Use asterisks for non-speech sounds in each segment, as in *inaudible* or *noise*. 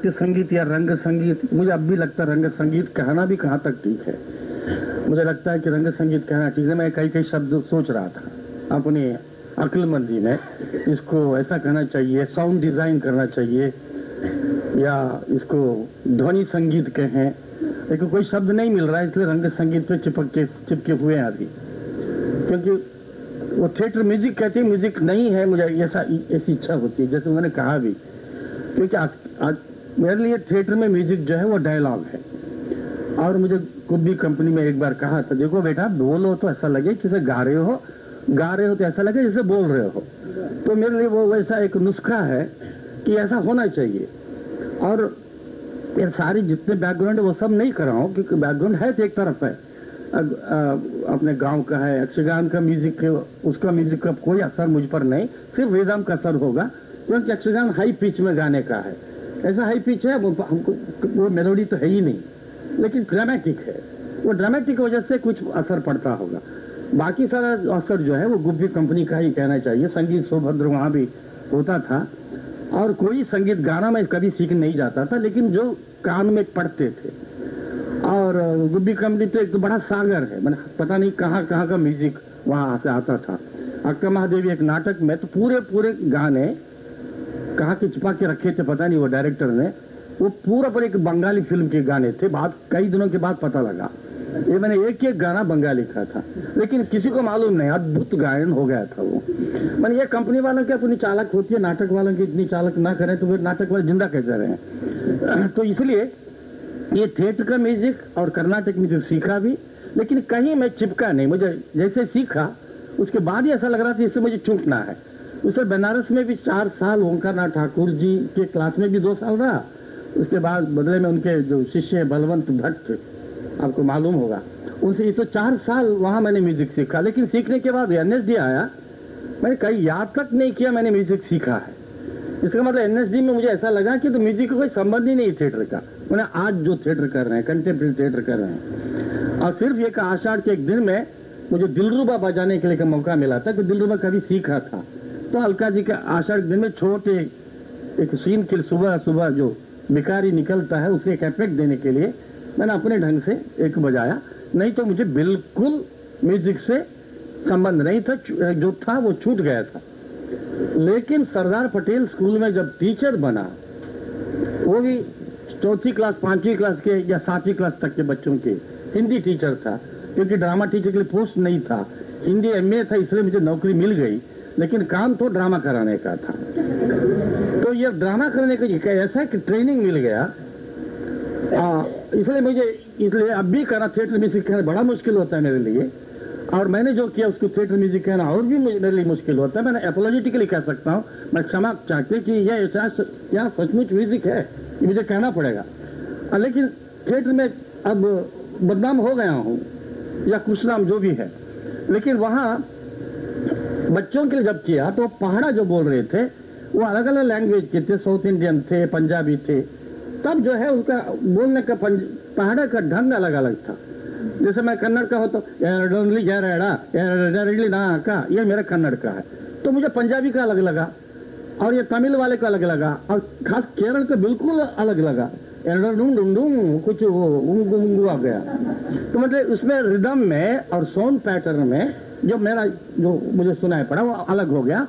नाट्य संगीत या रंग संगीत मुझे अब भी लगता है रंग संगीत कहना भी कहाँ तक ठीक है। मुझे लगता है कि रंग संगीत कहना ठीक है। मैं कई कई शब्द सोच रहा था अपनी अक्लमंदी में। इसको ऐसा कहना चाहिए साउंड डिज़ाइन करना चाहिए या इसको ध्वनि संगीत कहें। लेकिन कोई शब्द नहीं मिल रहा है इसलिए रंग संगीत पे चिपक के चिपके हुए हैं अभी। क्योंकि वो थिएटर म्यूज़िक कहते हैं म्यूज़िक नहीं है मुझे ऐसा ऐसी इच्छा होती है जैसे उन्होंने कहा भी। क्योंकि आज, मेरे लिए थिएटर में म्यूज़िक जो है वो डायलॉग है। और मुझे खुद भी कंपनी में एक बार कहा था देखो बेटा बोलो तो ऐसा लगे जैसे गा रहे हो गा रहे हो तो ऐसा लगे जैसे बोल रहे हो। तो मेरे लिए वो वैसा एक नुस्खा है कि ऐसा होना चाहिए। और ये सारी जितने बैकग्राउंड वो सब नहीं कर रहा हूँ क्योंकि बैकग्राउंड है तो एक तरफ़ है। अग- अ, अपने गाँव का है यक्षगान का म्यूज़िक है, उसका म्यूज़िक का कोई असर मुझ पर नहीं सिर्फ़ वेदाम का असर होगा क्योंकि यक्षगान हाई पिच में गाने का है। ऐसा हाई पिच है, वो हमको वो मेलोडी तो है ही नहीं। लेकिन ड्रामेटिक है। वो ड्रामेटिक की वजह से कुछ असर पड़ता होगा। बाकी सारा असर जो है, वो गुब्बी कंपनी का ही कहना चाहिए। संगीत सौभद्र वहाँ भी होता था। और कोई संगीत गाना मैं कभी सीख नहीं जाता था, लेकिन जो कान में पढ़ते थे। और गुब्बी कंपनी तो एक तो बड़ा सागर है। मैंने पता नहीं कहाँ कहाँ का म्यूज़िक वहाँ से आता था। अक्का महादेवी एक नाटक में तो पूरे पूरे गाने कहाँ के छुपा के रखे थे, पता नहीं वो डायरेक्टर ने। वो पूरा पर एक बंगाली फ़िल्म के गाने थे बाद कई दिनों के बाद पता लगा। ये मैंने एक एक गाना बंगाली का था। लेकिन किसी को मालूम नहीं, अद्भुत गायन हो गया था वो। मैंने ये कंपनी वालों की, अपनी चालक होती है, नाटक वालों की इतनी चालक ना करें तो फिर नाटक वाले ज़िंदा कैसे रहे? *clears throat* तो इसलिए ये थिएटर का म्यूज़िक और कर्नाटक म्यूज़िक सीखा भी, लेकिन कहीं मैं चिपका नहीं। मुझे जैसे सीखा, उसके बाद ही ऐसा लग रहा था इससे मुझे चूकना है। उससे बनारस में भी चार साल ओंकार नाथ ठाकुर जी के क्लास में भी दो साल रहा। उसके बाद बदले में उनके जो शिष्य हैं, बलवंत भट्ट आपको मालूम होगा। उनसे ये तो चार साल वहाँ मैंने म्यूज़िक सीखा लेकिन सीखने के बाद एनएसडी आया। मैंने कहीं याद तक नहीं किया मैंने म्यूज़िक सीखा है। इसका मतलब एनएसडी में मुझे ऐसा लगा कि तो म्यूज़िक का को कोई संबंध ही नहीं थिएटर का। मैंने आज जो थिएटर कर रहे हैं कंटेम्प्रेरी थिएटर कर रहे हैं। और सिर्फ़ एक आषाढ़ के एक दिन में मुझे दिलरुबा बजाने के लिए का मौका मिला था कि दिलरुबा कभी सीखा था। तो अलका जी का आषाढ़ दिन में छोटे एक सीन के सुबह सुबह जो भिखारी निकलता है, उसे एक इफ़ेक्ट देने के लिए मैंने अपने ढंग से एक बजाया। नहीं तो मुझे बिल्कुल म्यूज़िक से संबंध नहीं था जो था वो छूट गया था। लेकिन सरदार पटेल स्कूल में जब टीचर बना, वो भी चौथी क्लास पांचवी क्लास के या सातवीं क्लास तक के बच्चों के हिंदी टीचर था, क्योंकि ड्रामा टीचर के लिए पोस्ट नहीं था। हिंदी एमए था, इसलिए मुझे नौकरी मिल गई। लेकिन काम तो ड्रामा कराने का था। तो ये ड्रामा करने का ऐसा कि ट्रेनिंग मिल गया। इसलिए मुझे, इसलिए अब भी करना थिएटर म्यूज़िक कहना बड़ा मुश्किल होता है मेरे लिए। और मैंने जो किया उसको थिएटर म्यूज़िक कहना और भी मेरे लिए मुश्किल होता है। मैंने एपोलॉजिटिकली कह सकता हूँ, मैं क्षमा चाहते कि यह ऐसा यहाँ सचमुच म्यूज़िक है ये मुझे कहना पड़ेगा। लेकिन थिएटर में अब बदनाम हो गया हूँ, या कुछ नाम जो भी है। लेकिन वहाँ बच्चों के लिए जब किया तो पहाड़ा जो बोल रहे थे वो अलग अलग लैंग्वेज के थे साउथ इंडियन थे पंजाबी थे। तब जो है उसका बोलने का पहाड़ा का ढंग अलग अलग था। जैसे मैं कन्नड़ का हो तो "एरडोनली जयरेड़ा, एरडोनली ना का ये मेरा कन्नड़ का है। तो मुझे पंजाबी का अलग लगा और ये तमिल वाले का अलग लगा और खास केरल का बिल्कुल अलग लगा। कुछ वो आ गया। तो मतलब उसमें रिदम में और साउंड पैटर्न में जो मेरा जो मुझे सुनाई पड़ा वो अलग हो गया।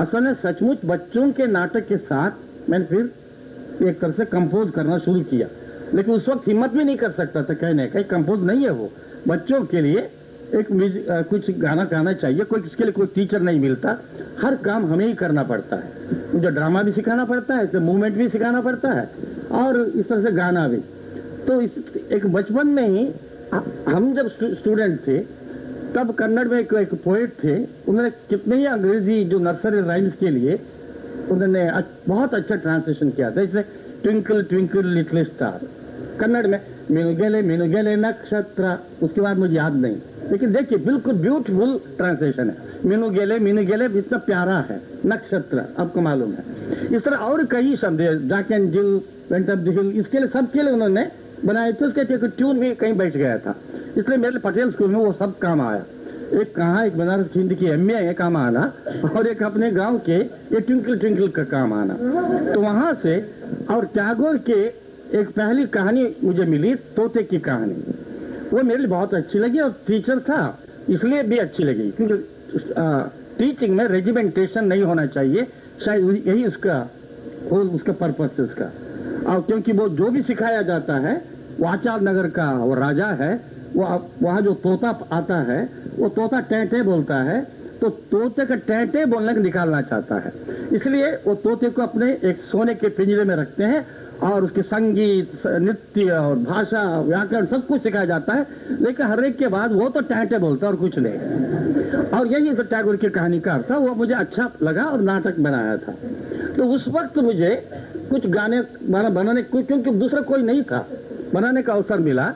असल में सचमुच बच्चों के नाटक के साथ मैंने फिर एक तरह से कंपोज करना शुरू किया। लेकिन उस वक्त हिम्मत भी नहीं कर सकता था कहने का कंपोज नहीं है वो। बच्चों के लिए एक म्यूज़िक कुछ गाना गाना चाहिए, कोई इसके लिए कोई टीचर नहीं मिलता। हर काम हमें ही करना पड़ता है। मुझे ड्रामा भी सिखाना पड़ता है तो मूवमेंट भी सिखाना पड़ता है, और इस तरह से गाना भी। तो इस, एक बचपन में ही, हम जब स्टूडेंट थे तब कन्नड़ में एक, पोएट थे। उन्होंने कितने ही अंग्रेज़ी जो नर्सरी राइम्स के लिए उन्होंने बहुत अच्छा ट्रांसलेशन किया था। जैसे twinkle twinkle little star Kannada में मिनुगेले मिनुगेले नक्षत्र। उसके बाद मुझे याद नहीं। लेकिन देखिए बिल्कुल ब्यूटीफुल ट्रांसलेशन है। मिनुगेले मिनुगेले इतना प्यारा है। नक्षत्र आपको मालूम है। इस तरह और कई शब्द एंड जिल इसके लिए सबके लिए उन्होंने बनाए थे। उसके ट्यून भी कहीं बैठ गया था। इसलिए मेरे पटेल स्कूल में वो सब काम आया। एक कहाँ, एक बनारस हिंदी की एम ए काम आना और एक अपने गाँव के ये ट्विंकल ट्विंकल का काम आना। तो वहाँ से और टैगोर के एक पहली कहानी मुझे मिली, तोते की कहानी। वो मेरे लिए बहुत अच्छी लगी और टीचर था, इसलिए भी अच्छी लगी, क्योंकि टीचिंग में रेजिमेंटेशन नहीं होना चाहिए, शायद यही उसका वो उसका पर्पस है उसका। और क्योंकि वो जो भी सिखाया जाता है, वो आचार नगर का वो राजा है वो वहाँ जो तोता आता है, वो तोता टेंटे बोलता है तो तोते का टेंटे बोलने का निकालना चाहता है। इसलिए वो तोते को अपने एक सोने के पिंजरे में रखते हैं और उसके संगीत नृत्य और भाषा, व्याकरण सब कुछ सिखाया जाता है। लेकिन हर एक के बाद वो तो टैटे बोलता है और कुछ नहीं। और यही तो टैगोर की कहानीकार था। वो मुझे अच्छा लगा और नाटक बनाया था। तो उस वक्त मुझे कुछ गाने बनाने क्योंकि दूसरा कोई नहीं था। बनाने का अवसर मिला।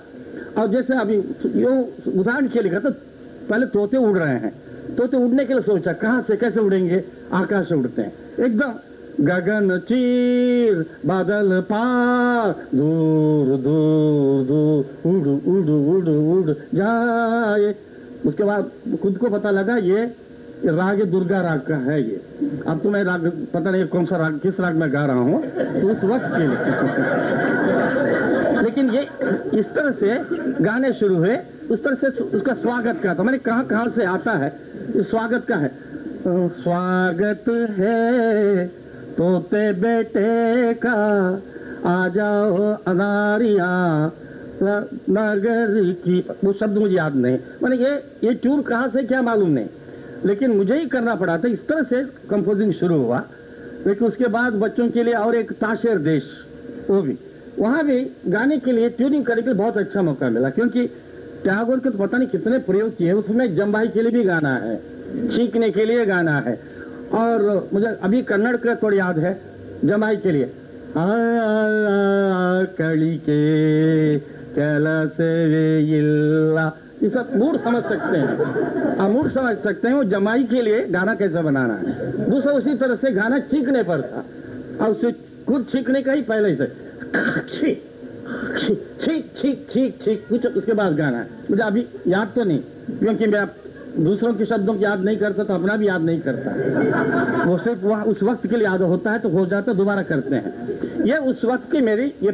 और जैसे अभी यो उदाहरण के लिखा तो पहले तोते उड़ रहे हैं। तोते उड़ने के लिए सोचा, कहाँ से, कैसे उड़ेंगे? आकाश उड़ते हैं। एकदम, गगन, चीर, बादल, पार, दूर दूर दूर, उड़ उड़ उड़ उड़ जाए। उसके बाद खुद को पता लगा, ये राग दुर्गा राग का है ये। अब तो मैं राग, पता नहीं कौन सा राग, किस राग में गा रहा हूँ तो उस वक्त के लिए। लेकिन ये इस तरह से गाने शुरू हुए, उस तरह से उसका स्वागत का था। मैंने कहा, कहाँ से आता है? स्वागत का है। स्वागत है तोते बेटे का। आ जाओ अनारिया नगर की। वो शब्द मुझे याद नहीं। मैंने ये ये ट्यून कहाँ से क्या मालूम नहीं। लेकिन मुझे ही करना पड़ा था। इस तरह से कंपोजिंग शुरू हुआ। लेकिन उसके बाद बच्चों के लिए और एक ताशेर देश, वो भी। वहाँ भी गाने के लिए ट्यूनिंग करने के लिए बहुत अच्छा मौका मिला, क्योंकि टैगोर के तो पता नहीं कितने प्रयोग किए उसमें जम्बाई के लिए भी गाना है चीखने के लिए गाना है। और मुझे अभी कन्नड़ का थोड़ा याद है जमाई के लिए। कड़ी के ये सब मूड समझ सकते हैं। आप मूड समझ सकते हैं, वो जमाई के लिए गाना कैसे बनाना है। दूसरा उसी तरह से गाना चीखने पर था। और उसे खुद छींकने का ही पहले से छीक छीक छीक छीक कुछ उसके बाद गाना है। मुझे अभी याद तो नहीं, क्योंकि मैं दूसरों के शब्दों को याद नहीं करता तो अपना भी याद नहीं करता। वो सिर्फ़ वह उस वक्त के लिए याद होता है तो हो जाता है, दोबारा करते हैं। ये उस वक्त की मेरी, ये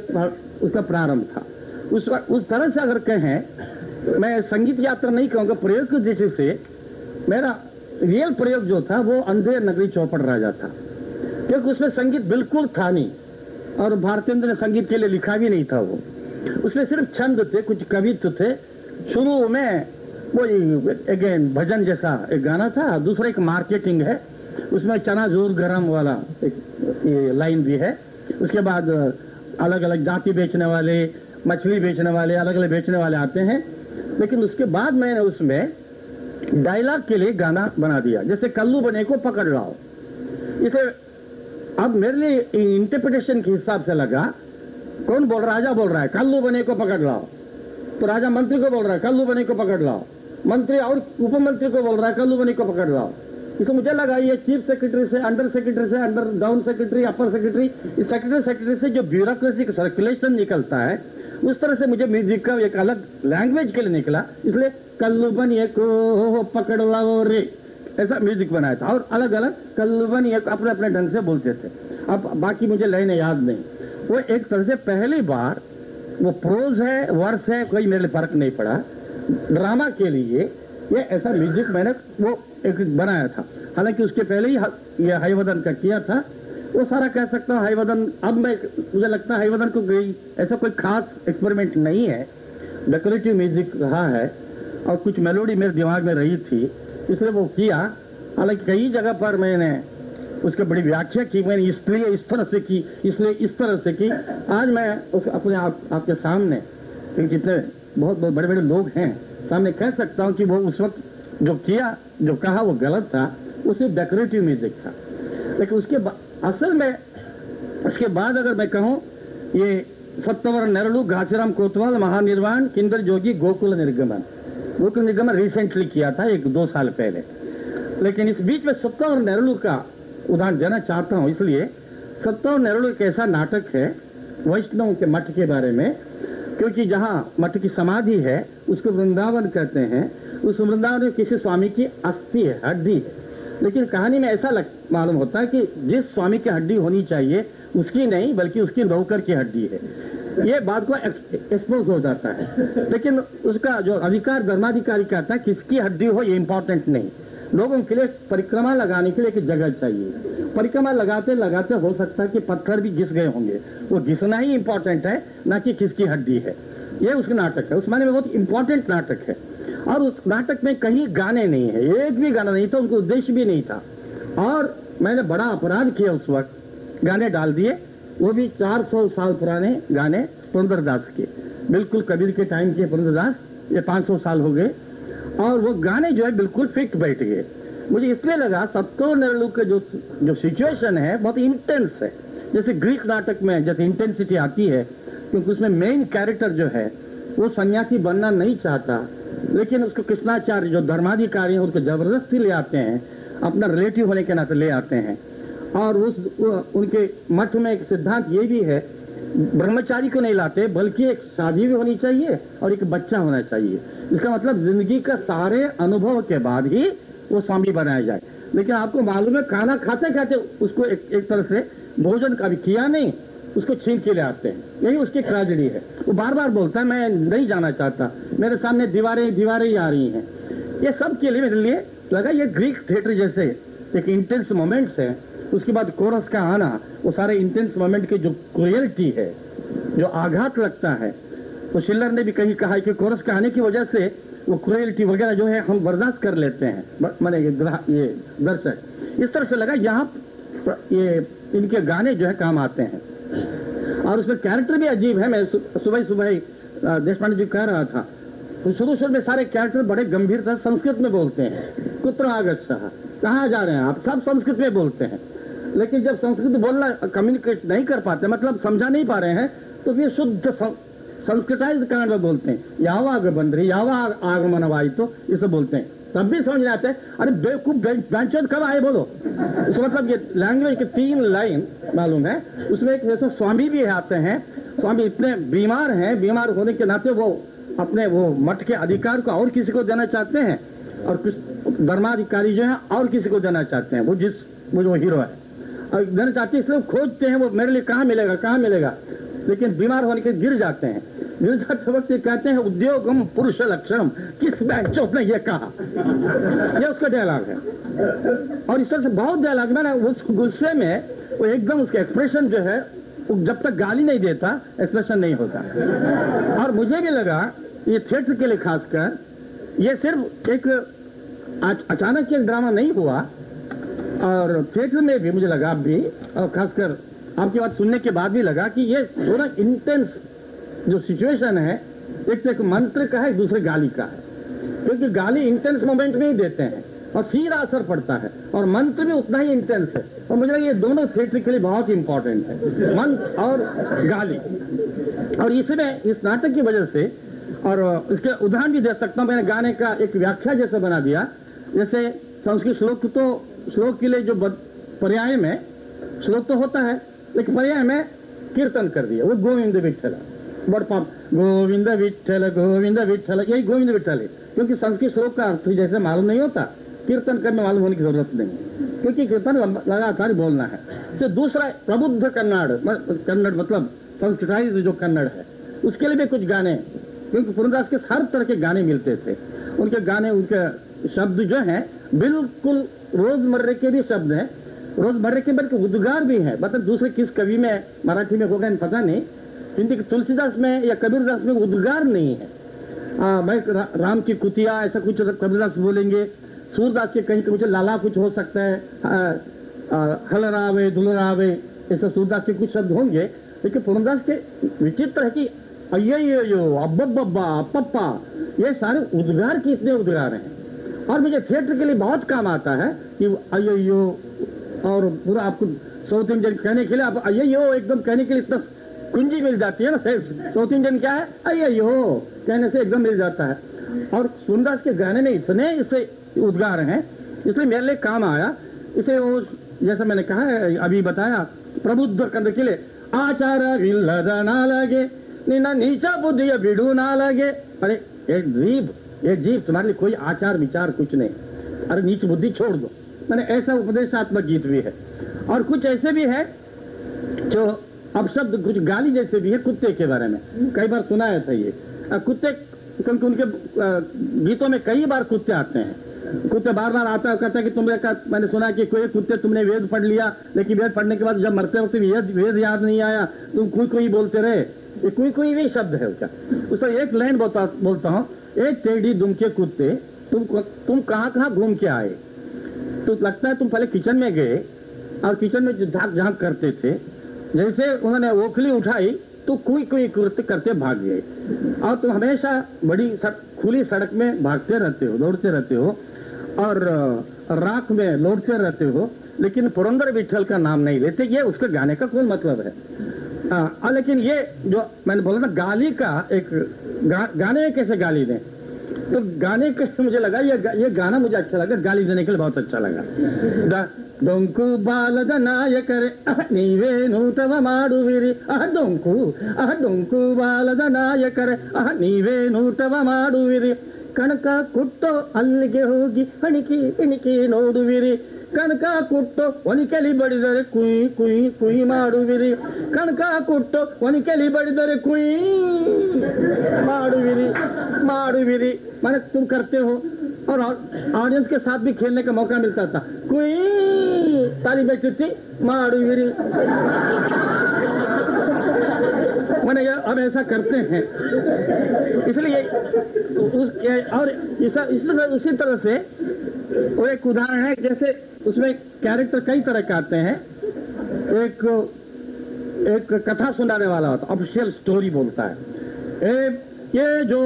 उसका प्रारंभ था। उस उस तरह से अगर कहें, मैं संगीत यात्रा नहीं कहूँगा, प्रयोग की दृष्टि से, मेरा रियल प्रयोग जो था, वो अंधेर नगरी चौपड़ राजा था। क्योंकि उसमें संगीत बिल्कुल था नहीं। और भारतेंद्र ने संगीत के लिए लिखा भी नहीं था वो। उसमें सिर्फ़ छंद थे, कुछ कवित्व थे। शुरू में वो अगेन भजन जैसा एक गाना था, दूसरा एक मार्केटिंग है। उसमें चना ज़ोर गरम वाला एक लाइन भी है। उसके बाद अलग अलग जाति बेचने वाले, मछली बेचने वाले अलग अलग बेचने वाले आते हैं। लेकिन उसके बाद मैंने उसमें डायलॉग के लिए गाना बना दिया। जैसे कल्लू बने को पकड़ लाओ इसे अब मेरे लिए इंटरप्रिटेशन के हिसाब से लगा, कौन बोल रहा राजा बोल रहा है, कल्लू बने को पकड़ लाओ। तो राजा मंत्री को बोल रहा है, कल्लू बने को पकड़ लाओ। मंत्री और उप मंत्री को बोल रहा है, कल्लू बने को पकड़ लाओ। इसको मुझे लगा ये चीफ सेक्रेटरी से अंडर सेक्रेटरी से under down secretary upper secretary secretary secretary से जो ब्यूरोक्रेसी का सर्कुलेशन निकलता है, उस तरह से मुझे म्यूज़िक का एक अलग लैंग्वेज के लिए निकला। इसलिए कल्लू बनिए को पकड़ लाओ रे। ऐसा म्यूज़िक बनाया था। और अलग अलग कल्लू बनिए अपने अपने ढंग से बोलते थे। अब बाकी मुझे लाइने याद नहीं। वो एक तरह से पहली बार वो प्रोज है वर्स है, कोई मेरे लिए फ़र्क नहीं पड़ा। ड्रामा के लिए ये ऐसा म्यूज़िक मैंने वो एक बनाया था। हालाँकि उसके पहले ही ये हरिवदन का किया था। वो सारा कह सकता हूँ हरिवदन अब मैं मुझे लगता है हरिवदन को गई ऐसा कोई खास एक्सपेरिमेंट नहीं है। डेकोरेटिव म्यूज़िक रहा है। और कुछ मेलोडी मेरे दिमाग में रही थी। इसलिए वो किया, हालाँकि कई जगह पर मैंने उसकी बड़ी व्याख्या की, मैंने इसलिए इस तरह से की इसलिए इस तरह से की। आज मैं उस अपने आप, आपके सामने जितने बहुत बहुत बड़े बड़े लोग हैं, सामने कह सकता हूँ कि वो उस वक्त जो किया, जो कहा वो गलत था, उसे डेकोरेटिव म्यूज़िक था। लेकिन उसके असल में, उसके बाद अगर मैं कहूँ, ये सप्तवर नेरलू, घासीराम कोतवाल, महानिर्वाण किंदर जोगी, गोकुल निर्गमन। गोकुल निर्गमन रिसेंटली किया था, एक दो साल पहले। लेकिन इस बीच में सत्ता और नेहरू का उदाहरण देना चाहता हूँ, इसलिए सत्ता और नेहरू एक ऐसा नाटक है वैष्णव के मठ के बारे में, क्योंकि जहाँ मठ की समाधि है, उसको वृंदावन कहते हैं। उस वृंदावन में किसी स्वामी की अस्थि है, हड्डी। लेकिन कहानी में ऐसा लग, मालूम होता है कि जिस स्वामी की हड्डी होनी चाहिए, उसकी नहीं, बल्कि उसकी नौकर की हड्डी है। ये बात को एक्सपोज हो जाता है। लेकिन उसका जो अधिकार धर्माधिकारी कहता है किसकी हड्डी हो, ये इंपॉर्टेंट नहीं। लोगों के लिए परिक्रमा लगाने के लिए एक जगह चाहिए। परिक्रमा लगाते लगाते हो सकता है कि पत्थर भी घिस गए होंगे। वो घिसना ही इंपॉर्टेंट है, ना कि किसकी हड्डी है। ये उसका नाटक है। उस माने में बहुत इंपॉर्टेंट नाटक है। और उस नाटक में कहीं गाने नहीं है। एक भी गाना नहीं था, उनको उद्देश्य भी नहीं था। और मैंने बड़ा अपराध किया उस वक्त। गाने डाल दिए। वो भी 400 साल पुराने गाने पुरंदरदास के। बिल्कुल कबीर के टाइम के पुरंदरदास, ये 500 साल हो गए। और वो गाने जो है बिल्कुल फिट बैठ गए। मुझे इसलिए लगा, सत्तो नरलू के जो जो सिचुएशन है, बहुत इंटेंस है। जैसे ग्रीक नाटक में, जैसे इंटेंसिटी आती है, क्योंकि उसमें मेन कैरेक्टर जो है, वो सन्यासी बनना नहीं चाहता। लेकिन उसको कृष्णाचार्य जो धर्माधिकारी हैं उसको ज़बरदस्ती ले आते हैं, अपना रिलेटिव होने के नाते ले आते हैं। और उस उनके मठ में एक सिद्धांत ये भी है ब्रह्मचारी को नहीं लाते बल्कि एक शादी भी होनी चाहिए और एक बच्चा होना चाहिए। इसका मतलब ज़िंदगी का सारे अनुभव के बाद ही वो स्वामी बनाया जाए। लेकिन आपको मालूम है खाना खाते खाते उसको एक, एक तरह से भोजन कभी किया नहीं उसको छीन के ले आते हैं। यही उसकी ट्रेजेडी है। वो बार बार बोलता है मैं नहीं जाना चाहता। मेरे सामने दीवारें दीवारें ही आ रही हैं। ये सब के लिए मेरे लिए लगा ये ग्रीक थिएटर जैसे एक इंटेंस मोमेंट्स है। उसके बाद कोरस का आना, वो सारे इंटेंस मोमेंट की जो क्रियलिटी है, जो आघात लगता है तो शिल्लर ने भी कहीं कहा कि कोरस का आने की वजह से वो क्रुएलिटी वगैरह जो है हम बर्दाश्त कर लेते हैं। मैंने ये दर्शक। इस तरह से लगा यहाँ ये इनके गाने जो है काम आते हैं। और उसमें कैरेक्टर भी अजीब है। मैं सुबह सुबह देश पांडे जी कह रहा था तो शुरू शुरू में सारे कैरेक्टर बड़े गंभीरता संस्कृत में बोलते हैं। कुत्र आगत कहाँ जा रहे हैं आप? सब संस्कृत में बोलते हैं। लेकिन जब संस्कृत बोलना कम्युनिकेट नहीं कर पाते मतलब समझा नहीं पा रहे हैं तो फिर शुद्ध संस्कृताइज कन्नड़ में बोलते हैं। यावाग बंद रही यावा आगमन वाई तो इसे बोलते हैं। तब भी समझ आते हैं, अरे बेवकूफ़ बेंचोद कब आए बोलो? इसका मतलब ये लैंग्वेज के तीन लाइन मालूम है। उसमें एक जैसे स्वामी भी आते हैं। स्वामी इतने बीमार हैं, बीमार होने के नाते वो अपने वो मठ के अधिकार को और किसी को देना चाहते हैं। और कुछ धर्माधिकारी जो है, और किसी को देना चाहते हैं। वो जिस, वो जो हीरो है। और चाहते इसलिए खोजते हैं, वो मेरे लिए कहाँ मिलेगा कहाँ मिलेगा? लेकिन बीमार होने के गिर जाते हैं। गिर जाते वक्त कहते हैं, उद्योगम पुरुष लक्षणम। किस बैंक उसने ये कहा? ये उसका डायलॉग है। और इस तरह से बहुत डायलॉग मैंने उस गुस्से में, वो एकदम उसका एक्सप्रेशन जो है, वो जब तक गाली नहीं देता एक्सप्रेशन नहीं होता। और मुझे भी लगा, ये थिएटर के लिए खासकर, ये सिर्फ़ एक अचानक एक ड्रामा नहीं हुआ और थिएटर में भी मुझे लगा भी, और खासकर आपकी बात सुनने के बाद भी लगा कि ये थोड़ा इंटेंस जो सिचुएशन है एक तो एक मंत्र का है दूसरे गाली का है। क्योंकि गाली इंटेंस मोमेंट में ही देते हैं, और सीधा असर पड़ता है, और मंत्र भी उतना ही इंटेंस है। और मुझे लगा ये दोनों थिएटर के लिए बहुत इंपॉर्टेंट है, मंत्र और गाली। और इसमें इस नाटक की वजह से, और इसके उदाहरण भी दे सकता हूँ, मैंने गाने का एक व्याख्या जैसे बना दिया। जैसे संस्कृत श्लोक तो श्लोक के लिए जो पर्याय में श्लोक तो होता है, लेकिन पर्याय में कीर्तन कर दिया। वो गोविंद विठल बड़ पाप। गोविंद विठल गोविंद विठल यही गोविंद विठल है। क्योंकि संस्कृत श्लोक का अर्थ जैसे मालूम नहीं होता, कीर्तन करने मालूम होने की ज़रूरत नहीं। क्योंकि कीर्तन लगातार बोलना है। तो दूसरा प्रबुद्ध कन्नड़। कन्नड़ मतलब संस्कृताइज जो कन्नड़ है। उसके लिए भी कुछ गाने। क्योंकि पुरनदास के हर तरह के गाने मिलते थे। उनके गाने, उनके शब्द जो हैं, बिल्कुल रोजमर्रे के भी शब्द हैं। रोजमर्रे के बल्कि उद्गार भी है। मतलब दूसरे किस कवि में मराठी में होगा पता नहीं। किंतु तुलसीदास में या कबीरदास में उद्गार नहीं है। आ, मैं रा, राम की कुतिया ऐसा कुछ कबीरदास बोलेंगे सूरदास के कहीं कुछ लाला कुछ हो सकता है हल रावे दुल रावे ऐसा सूरदास के कुछ शब्द होंगे। लेकिन पुरनदास के विचित्र है कि अयो अब्बा पप्पा ये सारे उद्गार के इतने उद्गार हैं। और मुझे थिएटर के लिए बहुत काम आता है कि अयो और पूरा आपको साउथ इंडियन कहने के लिए आप अयो एकदम कहने के लिए इतना कुंजी मिल जाती है ना साउथ इंडियन क्या है? अयो कहने से एकदम मिल जाता है। और सुनदास के गाने में इतने इसे उद्गार हैं, इसलिए मेरे लिए काम आया। इसे वो जैसा मैंने कहा अभी बताया प्रबुद्ध करने के लिए, आचार ना लगे ना नीचा बुद्धि या जीव तुम्हारे लिए कोई आचार विचार कुछ नहीं। अरे नीच बुद्धि छोड़ दो। मैंने ऐसा उपदेशात्मक गीत भी है। और कुछ ऐसे भी है जो अपशब्द कुछ गाली जैसे भी है कुत्ते के बारे में। कई बार सुनाया था ये कुत्ते, क्योंकि उनके गीतों में कई बार कुत्ते आते हैं। कुत्ते बार बार आता है कहता है कि तुमने कहा मैंने सुना कि कोई कुत्ते तुमने वेद पढ़ लिया, लेकिन वेद पढ़ने के बाद जब मरते वक्त वेद वेद याद नहीं आया, तुम कोई कोई बोलते रहे। ये कोई कोई भी शब्द है उसका। उसका एक लाइन बोलता बोलता हूँ। एक टेढ़ी दुम के कुत्ते तुम तुम कहाँ कहाँ घूम के आए? तो लगता है तुम पहले किचन में गए और किचन में झाक झाक करते थे जैसे उन्होंने ओखली उठाई तो कोई कोई कृत्य करते भाग गए। और तुम हमेशा बड़ी सड़, खुली सड़क में भागते रहते हो दौड़ते रहते हो और राख में लौटते रहते हो लेकिन पुरंदर विठल का नाम नहीं लेते ये उसके गाने का कोई मतलब है। आ, आ, लेकिन ये जो मैंने बोला ना गाली का एक गा, गाने कैसे गाली दें तो गाने के मुझे लगा ये गा- ये गाना मुझे अच्छा लगा गाली देने के लिए बहुत अच्छा लगा ದ- ಡೊಂಕು ಬಾಲದ ನಾಯಕರೇ ಅಹ ನೀವೇ ನೂತವ ಮಾಡುವಿರಿ ಅಹ ಡೊಂಕು ಅಹ ಡೊಂಕು ಬಾಲದ ನಾಯಕರೇ ಅಹ ನೀವೇ ನೂತವ ಮಾಡುವಿರಿ ಕಣಕ ಕೊಟ್ಟು ಅಲ್ಲಿಗೆ ಹೋಗಿ ಹಣಿಕಿ ಇಣಿಕಿ ನೋಡುವಿರಿ ಕಣಕ ಕೊಟ್ಟು ಒನಿಕೆಲಿ ಬಡಿದರೆ ಕುಯ್ ಕುಯ್ ಕುಯ್ ಮಾಡುವಿರಿ ಕಣಕ ಕೊಟ್ಟು ಒನಿಕೆಲಿ ಬಡಿದರೆ ಕುಯ್ ಮಾಡುವಿರಿ ಮಾಡುವಿರಿ मैंने तुम करते हो और ऑडियंस के साथ भी खेलने का मौका मिलता था कोई ताली बजती थी माड़ूगिरी मैंने यार अब ऐसा करते हैं। इसलिए उस और इस, उसी तरह से वो एक उदाहरण है जैसे उसमें कैरेक्टर कई तरह के आते हैं। एक एक कथा सुनाने वाला होता ऑफिशियल स्टोरी बोलता है। ए, ये जो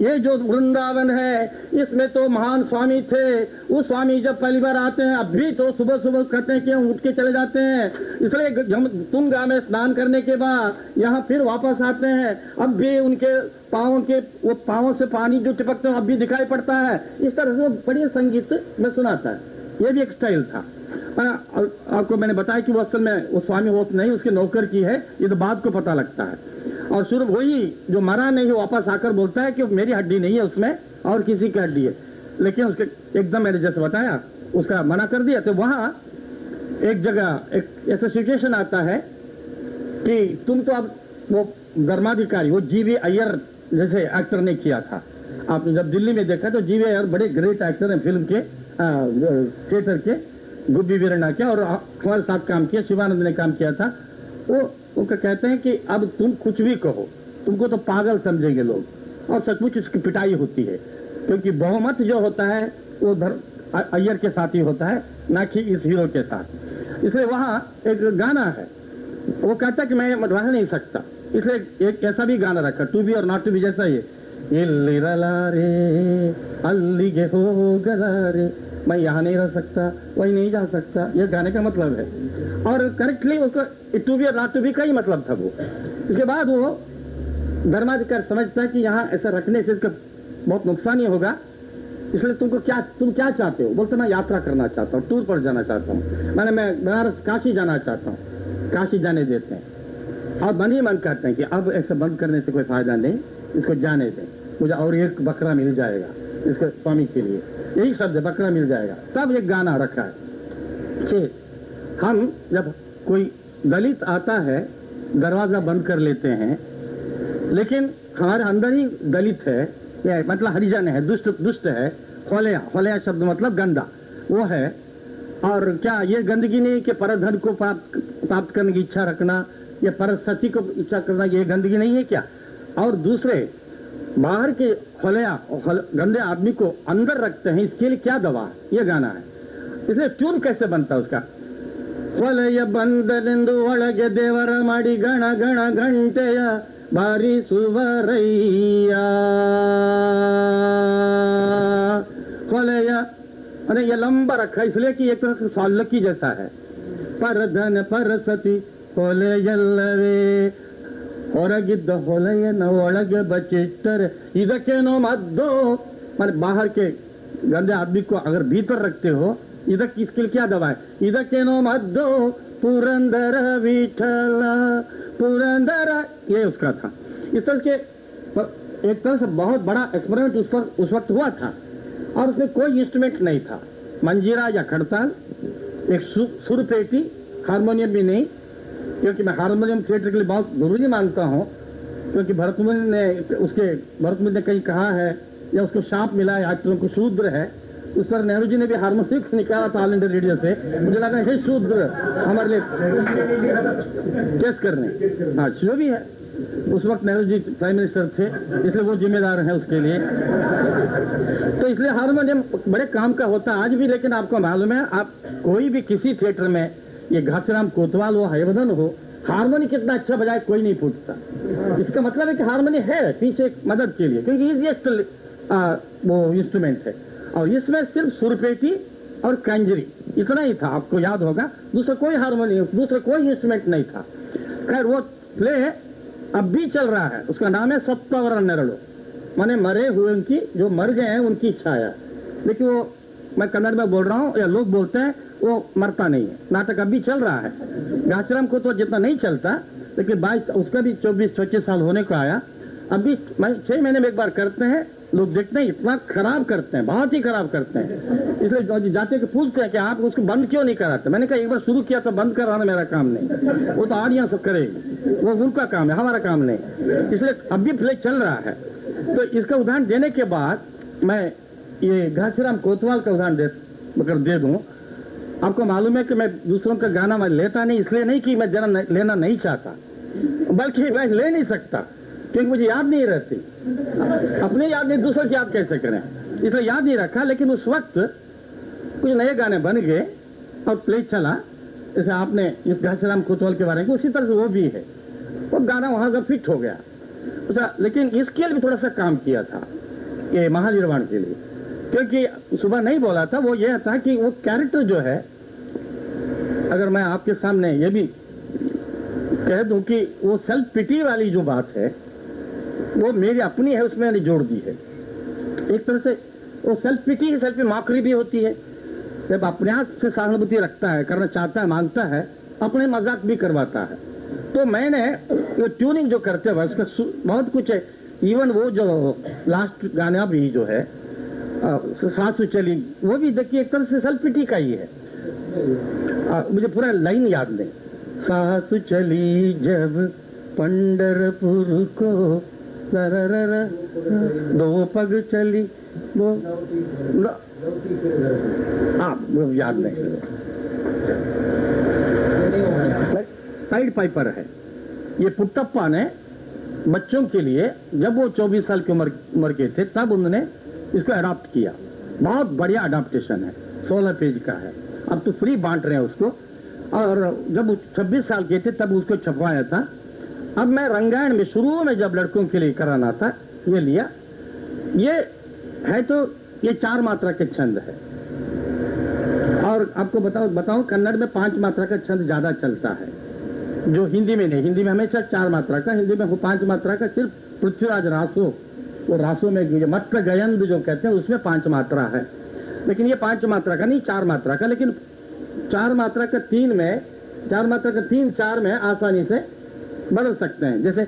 ये जो वृंदावन है, इसमें तो महान स्वामी थे। वो स्वामी जब पहली बार आते हैं, अब भी तो सुबह सुबह कहते हैं कि हम उठ के चले जाते हैं। इसलिए तुंगा में स्नान करने के बाद यहाँ फिर वापस आते हैं। अब भी उनके पाँव के, वो पाँवों से पानी जो चिपकते हैं, अब भी दिखाई पड़ता है। इस तरह से बढ़िया संगीत में सुनाता है। ये भी एक स्टाइल था। आपको मैंने बताया कि वो असल में वो स्वामी वो नहीं, उसके नौकर की है। ये तो बाद को पता लगता है। और शुरू वही जो मरा नहीं, वो वापस आकर बोलता है कि मेरी हड्डी नहीं है उसमें और किसी की हड्डी है। लेकिन उसके एकदम मैंने जैसे बताया, उसका मना कर दिया। तो वहाँ एक जगह, एक ऐसा सिचुएशन आता है कि तुम तो अब वो धर्माधिकारी, वो जीवी अय्यर जैसे एक्टर ने किया था। आपने जब दिल्ली में देखा तो जीवी अय्यर बड़े ग्रेट एक्टर हैं फ़िल्म के थिएटर के, गुब्बी वीरणा के और हमारे साथ काम किया, शिवानंद ने काम किया था। वो उनको कहते हैं कि अब तुम कुछ भी कहो, तुमको तो पागल समझेंगे लोग। और सचमुच उसकी पिटाई होती है, क्योंकि बहुमत जो होता है, वो धर्म अय्यर के साथ ही होता है, ना कि इस हीरो के साथ। इसलिए वहाँ एक गाना है, वो कहता है कि मैं रह नहीं सकता। इसलिए एक ऐसा भी गाना रखा, टू बी और नॉट टू बी, जैसा ये रे अल्लिगे हो गे मैं यहाँ नहीं रह सकता, वही नहीं जा सकता। ये गाने का मतलब है। और करेक्टली उसका टू बी और नॉट टू बी का ही मतलब था वो। इसके बाद वो धर्माधिकार समझता है कि यहाँ ऐसा रखने से इसका बहुत नुकसान ही होगा। इसलिए तुमको क्या, तुम क्या चाहते हो? बोलते, मैं यात्रा करना चाहता हूँ टूर पर जाना चाहता हूँ। मैंने, मैं बनारस, काशी जाना चाहता हूँ। काशी जाने देते हैं। और मन ही मन करते हैं कि अब ऐसे बंद करने से कोई फ़ायदा नहीं, इसको जाने दें। मुझे और एक बकरा मिल जाएगा इसके स्वामी के लिए। यही शब्द बकरा मिल जाएगा। तब एक गाना रखा है। कि हम जब कोई दलित आता है, दरवाज़ा बंद कर लेते हैं, लेकिन हमारे अंदर ही दलित है, या मतलब हरिजन है, दुष्ट दुष्ट है होलया होलया शब्द मतलब गंदा, वो है। और क्या ये गंदगी नहीं कि परधन को प्राप्त प्राप्त करने की इच्छा रखना, या परसती को इच्छा करना, ये गंदगी नहीं है क्या? और दूसरे, बाहर के होलया होल- गंदे आदमी को अंदर रखते हैं, इसके लिए क्या दवा? ये गाना है। इसलिए ट्यून कैसे बनता है उसका? ಹೊಲೆಯ ಬಂದನೆಂದು ಒಳಗೆ ದೇವರ ಮಾಡಿ ಗಣ ಗಣ ಗಂಟೆಯ ಬಾರಿಸುವರಯ್ಯ ಹೊಲೆಯ अरे ये लंबा रखा है इसलिए कि एक तरह से सौलकी जैसा है पर धन पर सती ಹೊಲೆಯಲ್ಲವೇ ಹೊರಗಿದ್ದ ಹೊಲೆಯನ್ನ ಒಳಗೆ ಬಚ್ಚಿಟ್ಟರೆ ಇದಕ್ಕೇನೋ ಮದ್ದು मैंने बाहर के गंदे आदमी को अगर भीतर रखते हो इधर इसके लिए क्या दवा है ಇದಕ್ಕೇನೋ ಮದ್ದು पुरंदर विठल पुरंदर ये उसका था इस तरह के पर एक तरह से बहुत बड़ा एक्सपेरिमेंट उस पर उस वक्त हुआ था और उसमें कोई इंस्ट्रूमेंट नहीं था मंजीरा या खड़ताल एक सु- सुर पेटी हारमोनियम भी नहीं क्योंकि मैं हारमोनियम थिएटर के लिए बहुत जरूरी मानता हूँ क्योंकि भरतमुनि ने उसके भरतमुनि ने कहीं कहा है या उसको शाप मिला है एक्टरों को शूद्र है उस पर नेहरू जी ने भी हारमोनियम को निकाला था ऑल इंडिया रेडियो से। मुझे लगा हे शूद्र हमारे लिए केस करने। हाँ जो भी है। उस वक्त नेहरू जी प्राइम मिनिस्टर थे, इसलिए वो जिम्मेदार हैं उसके लिए। तो इसलिए हारमोनियम बड़े काम का होता है आज भी, लेकिन आपको मालूम है, आप कोई भी किसी थिएटर में, ये घासीराम कोतवाल हो हयवदन हो, हारमोनी कितना अच्छा बजाए, कोई नहीं पूछता। इसका मतलब है कि हारमोनी है, पीछे मदद के लिए, क्योंकि इजिएस्ट वो इंस्ट्रूमेंट है। और इसमें सिर्फ़ सुरपेटी और कंजरी, इतना ही था। आपको याद होगा, दूसरा कोई हारमोनियम दूसरा कोई इंस्ट्रूमेंट नहीं था। खैर, वो प्ले अब भी चल रहा है। उसका नाम है सप्तावरण नरलो माने मरे हुए उनकी, जो मर गए हैं, उनकी छाया। लेकिन वो, मैं कन्नड़ में बोल रहा हूँ, या लोग बोलते हैं, वो मरता नहीं है। नाटक अभी चल रहा है। घासीराम को तो जितना नहीं चलता, लेकिन बाईस, उसका भी चौबीस, पच्चीस साल होने को आया। अभी छह महीने में एक बार करते हैं लोग देखते हैं, इतना खराब करते हैं, बहुत ही खराब करते हैं। इसलिए जाते के पूछते हैं कि आप उसको बंद क्यों नहीं कराते? मैंने कहा, एक बार शुरू किया तो बंद कराना मेरा काम नहीं। वो तो ऑडियंस करेगी। वो उनका काम है, हमारा काम नहीं। इसलिए अब भी प्ले चल रहा है। तो इसका उदाहरण देने के बाद मैं ये घासीराम कोतवाल का उदाहरण दे मतलब दे दूँ। आपको मालूम है कि मैं दूसरों का गाना मैं लेता नहीं, इसलिए नहीं कि मैं जना लेना नहीं चाहता, बल्कि मैं ले नहीं सकता। क्योंकि मुझे याद नहीं रहती। अपने याद नहीं, दूसरों की याद कैसे करें? इसलिए याद नहीं रखा, लेकिन उस वक्त कुछ नए गाने बन गए और प्ले चला। जैसे आपने इस घासीराम कोतवाल के बारे में, उसी तरह से वो भी है। वो गाना वहाँ का फिट हो गया। अच्छा लेकिन इसके लिए भी थोड़ा सा काम किया था ये महानिर्वाण के लिए। क्योंकि सुबह नहीं बोला था, वो यह था कि वो कैरेक्टर जो है, अगर मैं आपके सामने ये भी कह दूँ कि वो सेल्फ पिटी वाली जो बात है वो मेरी अपनी है उसमें मैंने जोड़ दी है। एक तरह से वो सेल्फ पिटी है सेल्फ माकरी भी होती है। जब अपने आप से सहानुभूति रखता है करना चाहता है माँगता है अपने मज़ाक भी करवाता है। तो मैंने ये ट्यूनिंग जो करते हुए उसमें बहुत कुछ है। इवन वो जो लास्ट गाना भी जो है सासु चली वो भी देखिए एक तरह से सल्पिटी का ही है। आ, मुझे पूरा लाइन याद नहीं। सासु चली जब पंडरपुर को दो पग चली वो वो याद नहीं साइड पाइपर है ये पुट्टप्पा ने बच्चों के लिए जब वो 24 साल की उम्र उम्र के थे तब उन्होंने इसको अडॉप्ट किया बहुत बढ़िया अडॉप्टेशन है 16 पेज का है अब तो फ्री बांट रहे हैं उसको और जब 26 साल के थे तब उसको छपवाया था अब मैं रंगायण में शुरू में जब लड़कों के लिए कराना था, ये लिया। ये है तो ये चार मात्रा के छंद है। और आपको बताओ बताओ, कन्नड़ में पाँच मात्रा का छंद ज़्यादा चलता है। जो हिंदी में नहीं, हिंदी में हमेशा चार मात्रा का, हिंदी में पाँच मात्रा का सिर्फ़ पृथ्वीराज रासो, वो रासो में मत गयंद जो कहते हैं, उसमें पाँच मात्रा है। लेकिन ये पाँच मात्रा का नहीं, चार मात्रा का, लेकिन चार मात्रा का तीन में, चार मात्रा का तीन, चार में आसानी से बदल सकते हैं। जैसे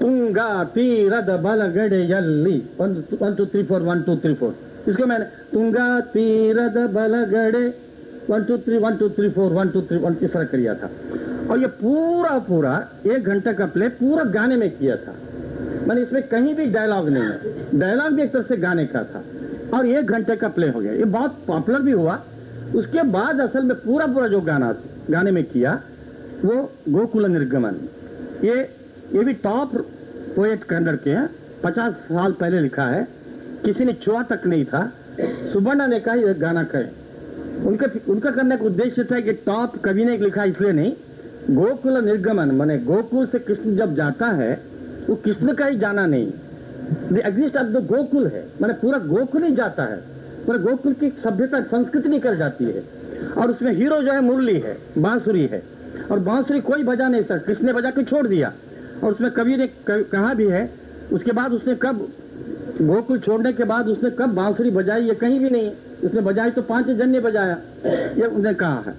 तुंगा, तीरद बल गड़े यल्ली one two three four one two three four इसको मैंने तुंगा, तीरद बल one two three one two three four one two three one तरह किया था। और ये पूरा पूरा एक घंटे का प्ले पूरा गाने में किया था। मैंने इसमें कहीं भी डायलॉग नहीं है। डायलॉग भी एक तरह से गाने का था। और एक घंटे का प्ले हो गया। ये बहुत पॉपुलर भी हुआ। उसके बाद असल में पूरा पूरा जो गाना, गाने में किया, वो गोकुल निर्गमन। ये ये भी टॉप पोएट कन्नड़ के हैं। पचास साल पहले लिखा है। किसी ने छुआ तक नहीं था। सुबर्णा ने कहा, ये गाना करें उनका उनका करने का उद्देश्य था कि टॉप कवि ने लिखा, इसलिए नहीं। गोकुल निर्गमन, माने गोकुल से कृष्ण जब जाता है, वो कृष्ण का ही जाना नहीं। एग्जिस्ट ऑफ़ द गोकुल है। मैंने पूरा गोकुल ही जाता है। पूरा गोकुल की सभ्यता संस्कृति निकल जाती है। और उसमें हीरो जो है, मुरली है, बांसुरी है। और बांसुरी कोई बजा नहीं सकता कृष्ण ने बजा के छोड़ दिया? और उसमें कवि ने कहा भी है, उसके बाद उसने कब, गोकुल छोड़ने के बाद उसने कब बांसुरी बजाई, ये कहीं भी नहीं। उसने बजाई तो पाँच जन ने बजाया, ये उसने कहा है।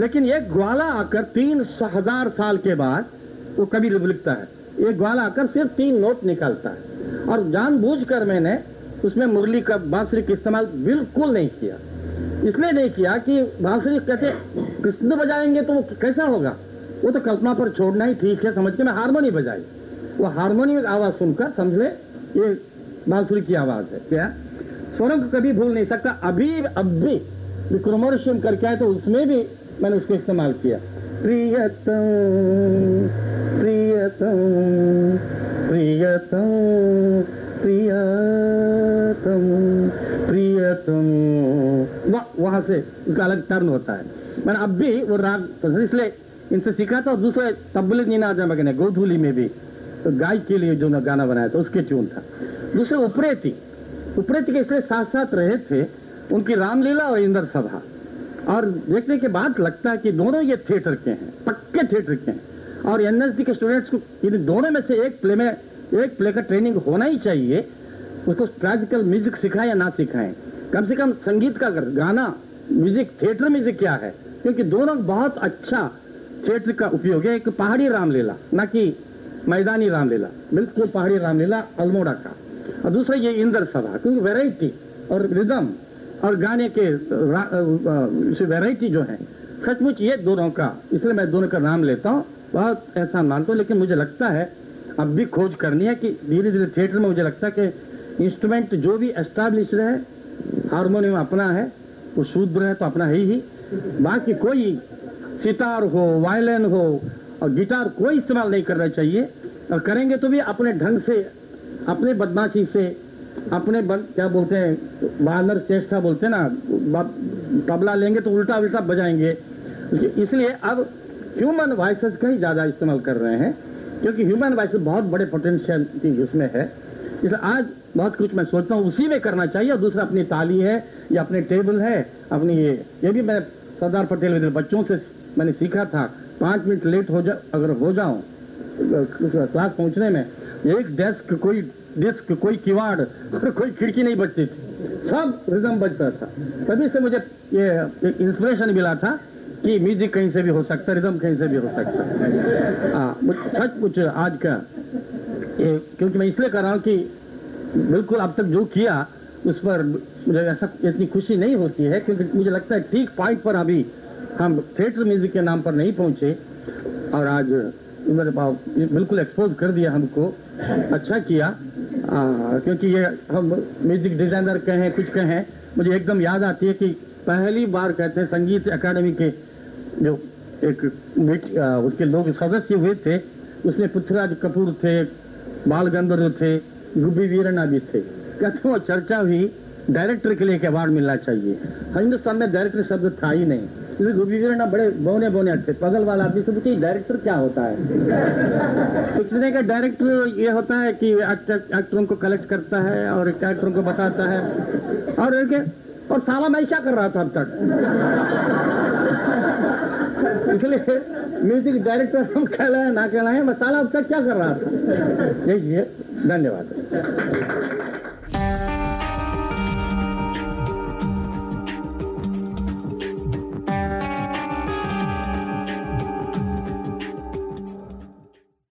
लेकिन एक ग्वाला आकर तीन हज़ार साल के बाद वो कभी लिखता है। एक ग्वाला आकर सिर्फ़ तीन नोट निकालता है। और जानबूझकर मैंने उसमें मुरली का बांसुरी का इस्तेमाल बिल्कुल नहीं किया। इसलिए नहीं किया कि बांसुरी कहते, कृष्ण बजाएँगे तो वो कैसा होगा? वो तो कल्पना पर छोड़ना ही ठीक है, समझ के मैं हारमोनी बजाई। वो हारमोनी आवाज़ सुनकर, समझ ले, ये बांसुरी की आवाज़ है। क्या? स्वरम को कभी भूल नहीं सकता। अभी, अब भी विक्रमोर्शियम करके आए तो उसमें भी मैंने उसको इस्तेमाल किया। प्रियतम प्रियतम प्रियतम प्रियतम प्रियतम। वह, वहाँ से उसका अलग टर्न होता है। मैंने अब भी वो राग इसलिए इनसे सीखा था और दूसरे तबलिग नीना जमा ने, गोधूली में भी तो गाय के लिए जो गाना बनाया था, उसके ट्यून था। दूसरे उपरेती उपरेती के इसलिए साथ साथ रहे थे, उनकी रामलीला और इंद्र सभा। और देखने के बाद लगता है कि दोनों ये थिएटर के हैं, पक्के थिएटर के हैं। और एनएसडी के स्टूडेंट्स को इन दोनों में से एक प्ले में, एक प्ले का ट्रेनिंग होना ही चाहिए, उसको क्लासिकल म्यूज़िक सिखाएँ या ना सिखाएँ। कम से कम संगीत का गाना म्यूज़िक थिएटर म्यूज़िक क्या है? क्योंकि दोनों बहुत अच्छा थिएटर का उपयोग है। एक पहाड़ी रामलीला, ना कि मैदानी रामलीला, बिल्कुल पहाड़ी रामलीला, अल्मोड़ा का। और दूसरा ये इंद्र सभा, क्योंकि वेराइटी और रिदम और गाने के वेराइटी जो है, सचमुच ये दोनों का, इसलिए मैं दोनों का नाम लेता हूँ। बहुत एहसान मानता हूँ, लेकिन मुझे लगता है, अब भी खोज करनी है कि धीरे धीरे थिएटर में मुझे लगता है कि इंस्ट्रूमेंट जो भी एस्टैब्लिश है हारमोनियम अपना है वो शूद्र है तो अपना है ही। बाकी कोई सितार हो वायलिन हो और गिटार कोई इस्तेमाल नहीं करना चाहिए। और करेंगे तो भी अपने ढंग से अपने बदमाशी से अपने बन, क्या बोलते हैं बानर चेष्टा बोलते हैं ना तबला लेंगे तो उल्टा उल्टा बजाएँगे। इसलिए अब ह्यूमन वॉइस का ही ज़्यादा इस्तेमाल कर रहे हैं क्योंकि ह्यूमन वॉइस बहुत बड़े पोटेंशियल चीज़ उसमें है। इसलिए आज बहुत कुछ मैं सोचता हूँ, उसी में करना चाहिए। और दूसरा, अपनी ताली है, या अपने टेबल है, अपनी ये ये भी मैं सरदार पटेल बच्चों से मैंने सीखा था। पाँच मिनट लेट हो जा अगर हो जाऊँ क्लास पहुँचने में, एक डेस्क कोई डेस्क, कोई किवाड़ और कोई खिड़की नहीं बचती थी। सब रिजम बजता था। तभी से मुझे ये इंस्पिरेशन मिला था कि म्यूज़िक कहीं से भी हो सकता है रिदम कहीं से भी हो सकता है। हाँ कुछ आज का क्योंकि मैं इसलिए कर रहा हूँ कि बिल्कुल अब तक जो किया उस पर मुझे ऐसा इतनी खुशी नहीं होती है क्योंकि मुझे लगता है ठीक पॉइंट पर अभी हम थिएटर म्यूज़िक के नाम पर नहीं पहुँचे और आज मेरे बिल्कुल एक्सपोज कर दिया हमको अच्छा किया। आ, क्योंकि ये हम म्यूज़िक डिज़ाइनर कहें कुछ कहें मुझे एकदम याद आती है कि पहली बार कहते हैं संगीत अकादमी के जो एक आ, उसके लोग सदस्य हुए थे उसमें पृथ्वीराज कपूर थे बाल गंधर्व थे गुब्बी वीरना भी थे। वो चर्चा हुई डायरेक्टर के लिए एक अवार्ड मिलना चाहिए। हिंदुस्तान में डायरेक्टर शब्द था ही नहीं। इसलिए गुब्बी वीरना बड़े बोने बोने अच्छे पगल वाला आदमी से पूछे डायरेक्टर क्या होता है? पूछने का डायरेक्टर ये होता है कि एक्टरों को कलेक्ट करता है और एक्टरों को बताता है। और और साला मैं क्या कर रहा था अब तक? इसलिए म्यूज़िक डायरेक्टर हम कहलाए ना कहलाए मैं साला अब तक क्या कर रहा था? यही है, धन्यवाद।